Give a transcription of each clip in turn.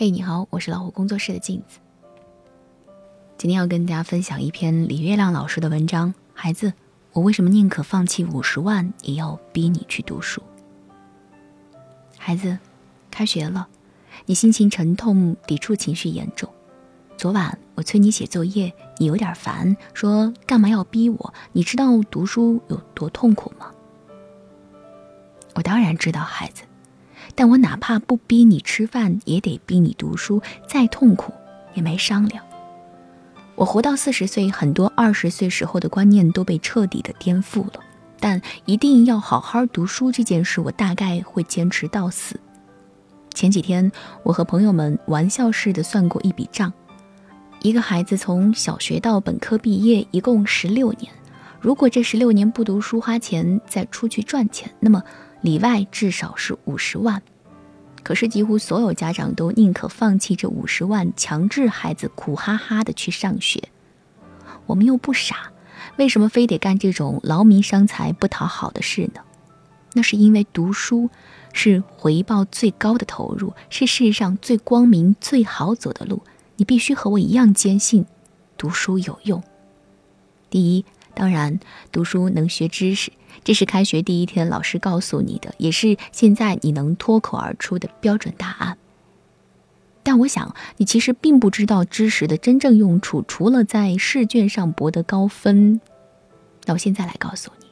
嘿，你好，我是老虎工作室的镜子。今天要跟大家分享一篇李月亮老师的文章。孩子，我为什么宁可放弃五十万，也要逼你去读书？孩子，开学了，你心情沉痛，抵触情绪严重。昨晚我催你写作业，你有点烦，说干嘛要逼我？你知道读书有多痛苦吗？我当然知道，孩子。但我哪怕不逼你吃饭，也得逼你读书，再痛苦也没商量。我活到四十岁，很多二十岁时候的观念都被彻底的颠覆了。但一定要好好读书这件事，我大概会坚持到死。前几天，我和朋友们玩笑似的算过一笔账：一个孩子从小学到本科毕业，一共十六年。如果这十六年不读书花钱，再出去赚钱，那么里外至少是五十万。可是几乎所有家长都宁可放弃这五十万，强制孩子苦哈哈的去上学。我们又不傻，为什么非得干这种劳民伤财、不讨好的事呢？那是因为读书是回报最高的投入，是世上最光明、最好走的路。你必须和我一样坚信，读书有用。第一。当然，读书能学知识，这是开学第一天老师告诉你的，也是现在你能脱口而出的标准答案。但我想，你其实并不知道知识的真正用处，除了在试卷上博得高分。那我现在来告诉你，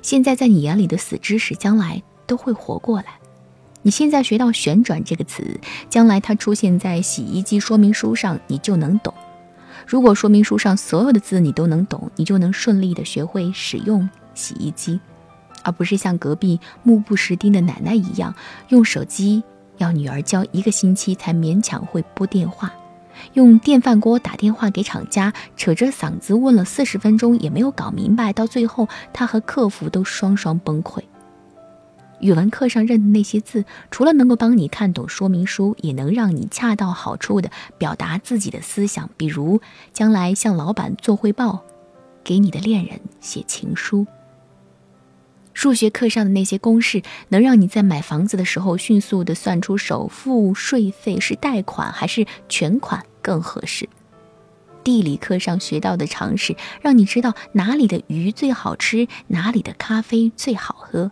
现在在你眼里的死知识，将来都会活过来。你现在学到“旋转”这个词，将来它出现在洗衣机说明书上，你就能懂。如果说明书上所有的字你都能懂，你就能顺利的学会使用洗衣机，而不是像隔壁目不识丁的奶奶一样，用手机要女儿教一个星期才勉强会拨电话，用电饭锅打电话给厂家，扯着嗓子问了四十分钟也没有搞明白，到最后他和客服都双双崩溃。语文课上认的那些字，除了能够帮你看懂说明书，也能让你恰到好处的表达自己的思想。比如，将来向老板做汇报，给你的恋人写情书。数学课上的那些公式，能让你在买房子的时候迅速的算出首付、税费是贷款还是全款更合适。地理课上学到的常识，让你知道哪里的鱼最好吃，哪里的咖啡最好喝。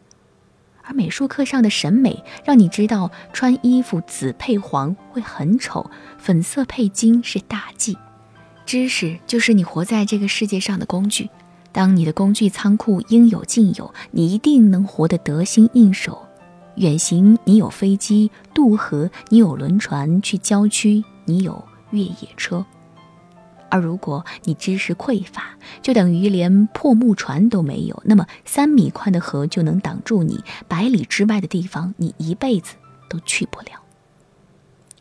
而美术课上的审美，让你知道穿衣服紫配黄会很丑，粉色配金是大忌。知识就是你活在这个世界上的工具，当你的工具仓库应有尽有，你一定能活得得心应手。远行你有飞机，渡河你有轮船，去郊区你有越野车。而如果你知识匮乏，就等于连破木船都没有。那么三米宽的河就能挡住你，百里之外的地方你一辈子都去不了。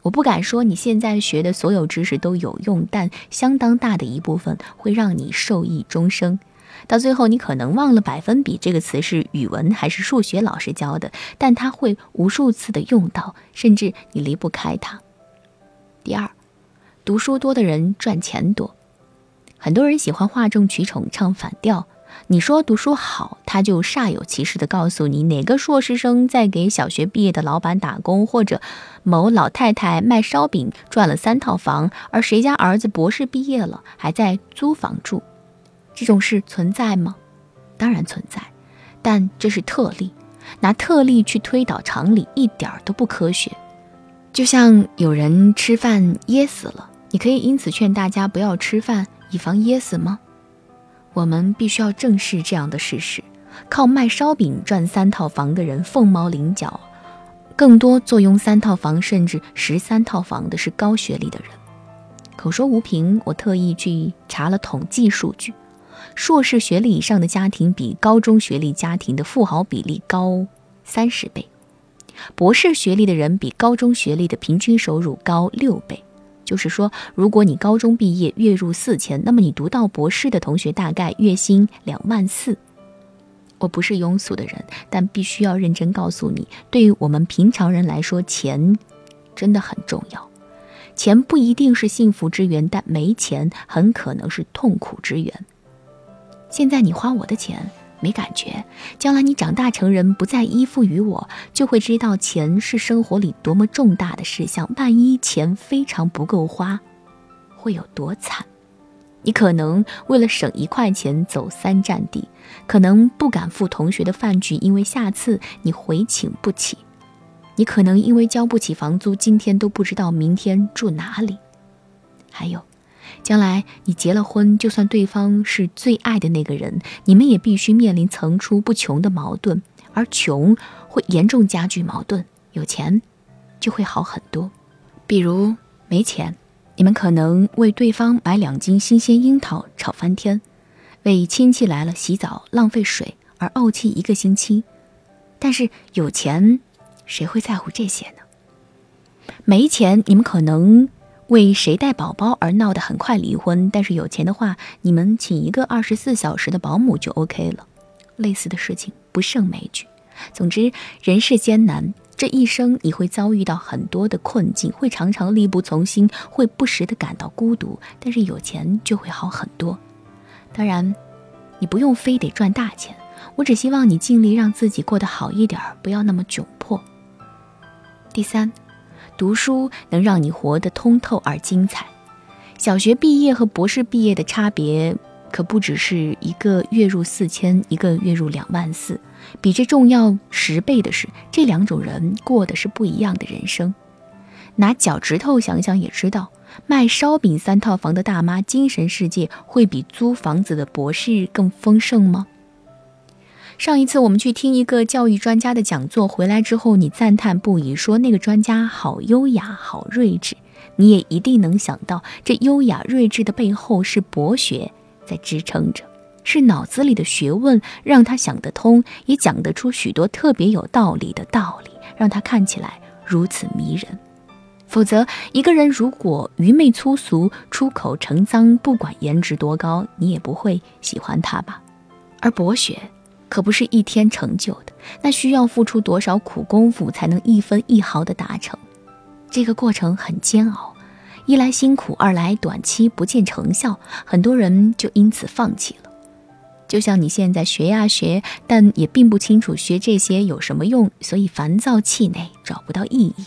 我不敢说你现在学的所有知识都有用，但相当大的一部分会让你受益终生。到最后，你可能忘了百分比这个词是语文还是数学老师教的，但他会无数次的用到，甚至你离不开它。第二。读书多的人赚钱多，很多人喜欢哗众取宠唱反调。你说读书好，他就煞有其事地告诉你哪个硕士生在给小学毕业的老板打工，或者某老太太卖烧饼赚了三套房，而谁家儿子博士毕业了还在租房住。这种事存在吗？当然存在，但这是特例，拿特例去推导常理一点都不科学。就像有人吃饭噎死了。你可以因此劝大家不要吃饭，以防噎死吗？我们必须要正视这样的事实：靠卖烧饼赚三套房的人凤毛麟角，更多坐拥三套房甚至十三套房的是高学历的人。口说无凭，我特意去查了统计数据：硕士学历以上的家庭比高中学历家庭的富豪比例高三十倍，博士学历的人比高中学历的平均收入高六倍。就是说，如果你高中毕业月入四千，那么你读到博士的同学大概月薪两万四。我不是庸俗的人，但必须要认真告诉你，对于我们平常人来说，钱真的很重要。钱不一定是幸福之源，但没钱很可能是痛苦之源。现在你花我的钱，没感觉。将来你长大成人，不再依附于我，就会知道钱是生活里多么重大的事项。万一钱非常不够花，会有多惨？你可能为了省一块钱走三站地，可能不敢赴同学的饭局，因为下次你回请不起。你可能因为交不起房租，今天都不知道明天住哪里。还有。将来你结了婚，就算对方是最爱的那个人，你们也必须面临层出不穷的矛盾，而穷会严重加剧矛盾。有钱就会好很多。比如没钱，你们可能为对方买两斤新鲜樱桃吵翻天，为亲戚来了洗澡浪费水而怄气一个星期。但是有钱，谁会在乎这些呢？没钱，你们可能。为谁带宝宝而闹得很快离婚，但是有钱的话，你们请一个二十四小时的保姆就 OK 了。类似的事情不胜枚举。总之，人世艰难，这一生你会遭遇到很多的困境，会常常力不从心，会不时的感到孤独。但是有钱就会好很多。当然，你不用非得赚大钱，我只希望你尽力让自己过得好一点，不要那么窘迫。第三。读书能让你活得通透而精彩。小学毕业和博士毕业的差别，可不只是一个月入四千，一个月入两万四。比这重要十倍的是，这两种人过的是不一样的人生。拿脚趾头想想也知道，卖烧饼三套房的大妈，精神世界会比租房子的博士更丰盛吗？上一次我们去听一个教育专家的讲座，回来之后你赞叹不已，说那个专家好优雅，好睿智。你也一定能想到，这优雅睿智的背后是博学在支撑着，是脑子里的学问让他想得通，也讲得出许多特别有道理的道理，让他看起来如此迷人。否则，一个人如果愚昧粗俗、出口成脏，不管颜值多高，你也不会喜欢他吧？而博学。可不是一天成就的，那需要付出多少苦功夫才能一分一毫的达成？这个过程很煎熬，一来辛苦，二来短期不见成效，很多人就因此放弃了。就像你现在学呀学，但也并不清楚学这些有什么用，所以烦躁气馁，找不到意义。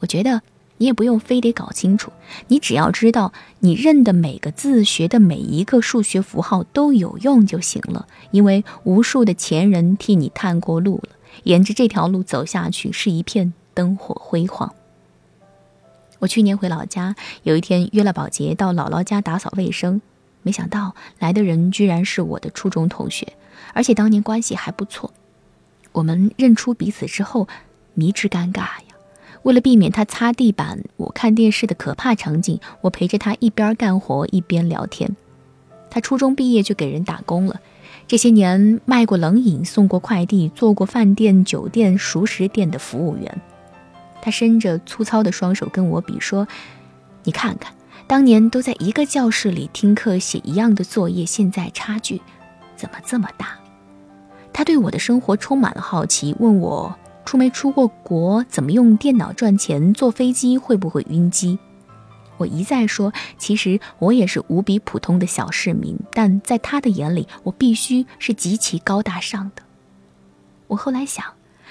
我觉得。你也不用非得搞清楚，你只要知道你认的每个字、学的每一个数学符号都有用就行了。因为无数的前人替你探过路了，沿着这条路走下去是一片灯火辉煌。我去年回老家，有一天约了保洁到姥姥家打扫卫生，没想到来的人居然是我的初中同学，而且当年关系还不错。我们认出彼此之后，迷之尴尬呀。为了避免他擦地板、我看电视的可怕场景，我陪着他一边干活一边聊天。他初中毕业就给人打工了，这些年卖过冷饮、送过快递、做过饭店、酒店、熟食店的服务员。他伸着粗糙的双手跟我比说：“你看看，当年都在一个教室里听课、写一样的作业，现在差距怎么这么大？”他对我的生活充满了好奇，问我。出没出过国？怎么用电脑赚钱？坐飞机会不会晕机？我一再说，其实我也是无比普通的小市民，但在他的眼里，我必须是极其高大上的。我后来想，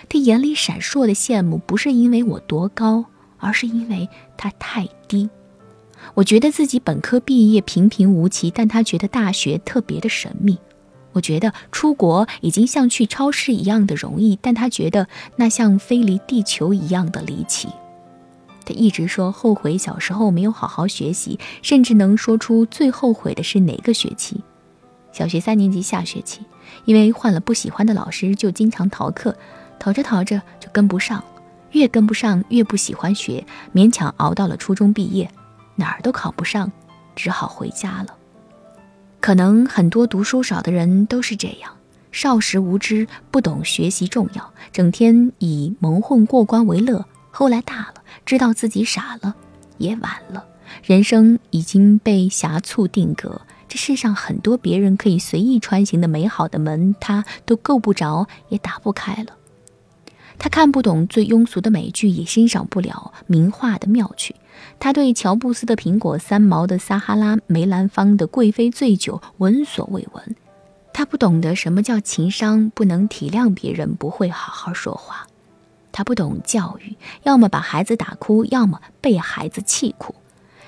他眼里闪烁的羡慕，不是因为我多高，而是因为他太低。我觉得自己本科毕业平平无奇，但他觉得大学特别的神秘。我觉得出国已经像去超市一样的容易，但他觉得那像飞离地球一样的离奇。他一直说后悔小时候没有好好学习，甚至能说出最后悔的是哪个学期。小学三年级下学期，因为换了不喜欢的老师，就经常逃课，逃着逃着就跟不上，越跟不上越不喜欢学，勉强熬到了初中毕业，哪儿都考不上，只好回家了。可能很多读书少的人都是这样，少时无知，不懂学习重要，整天以蒙混过关为乐。后来大了，知道自己傻了，也晚了。人生已经被狭促定格，这世上很多别人可以随意穿行的美好的门，他都够不着，也打不开了。他看不懂最庸俗的美剧，也欣赏不了名画的妙趣。他对乔布斯的苹果、三毛的撒哈拉、梅兰芳的贵妃醉酒闻所未闻。他不懂得什么叫情商，不能体谅别人，不会好好说话。他不懂教育，要么把孩子打哭，要么被孩子气哭。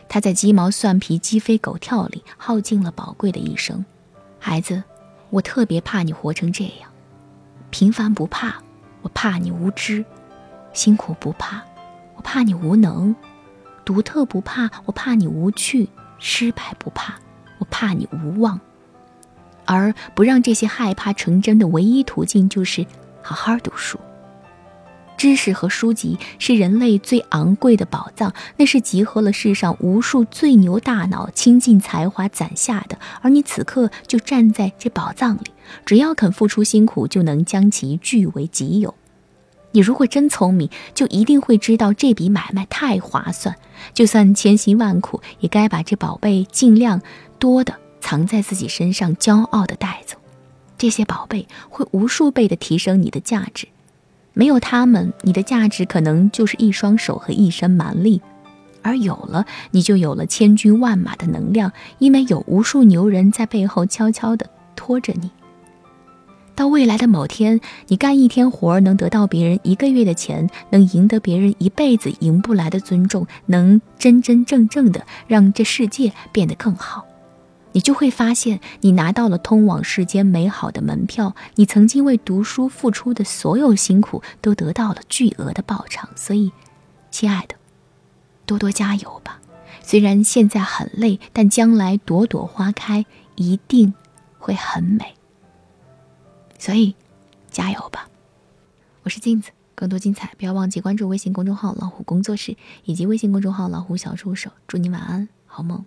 他在鸡毛蒜皮、鸡飞狗跳里耗尽了宝贵的一生。孩子，我特别怕你活成这样。平凡不怕，我怕你无知；辛苦不怕，我怕你无能；独特不怕，我怕你无趣；失败不怕，我怕你无望。而不让这些害怕成真的唯一途径，就是好好读书。知识和书籍是人类最昂贵的宝藏，那是集合了世上无数最牛大脑、倾尽才华攒下的。而你此刻就站在这宝藏里，只要肯付出辛苦，就能将其据为己有。你如果真聪明，就一定会知道这笔买卖太划算，就算千辛万苦，也该把这宝贝尽量多的藏在自己身上，骄傲的带走。这些宝贝会无数倍的提升你的价值。没有他们，你的价值可能就是一双手和一身蛮力；而有了，你就有了千军万马的能量，因为有无数牛人在背后悄悄的拖着你。到未来的某天，你干一天活能得到别人一个月的钱，能赢得别人一辈子赢不来的尊重，能真真正正的让这世界变得更好。你就会发现，你拿到了通往世间美好的门票。你曾经为读书付出的所有辛苦，都得到了巨额的报偿。所以，亲爱的，多多加油吧！虽然现在很累，但将来朵朵花开，一定会很美。所以，加油吧！我是镜子，更多精彩，不要忘记关注微信公众号“老虎工作室”以及微信公众号“老虎小助手”。祝你晚安，好梦。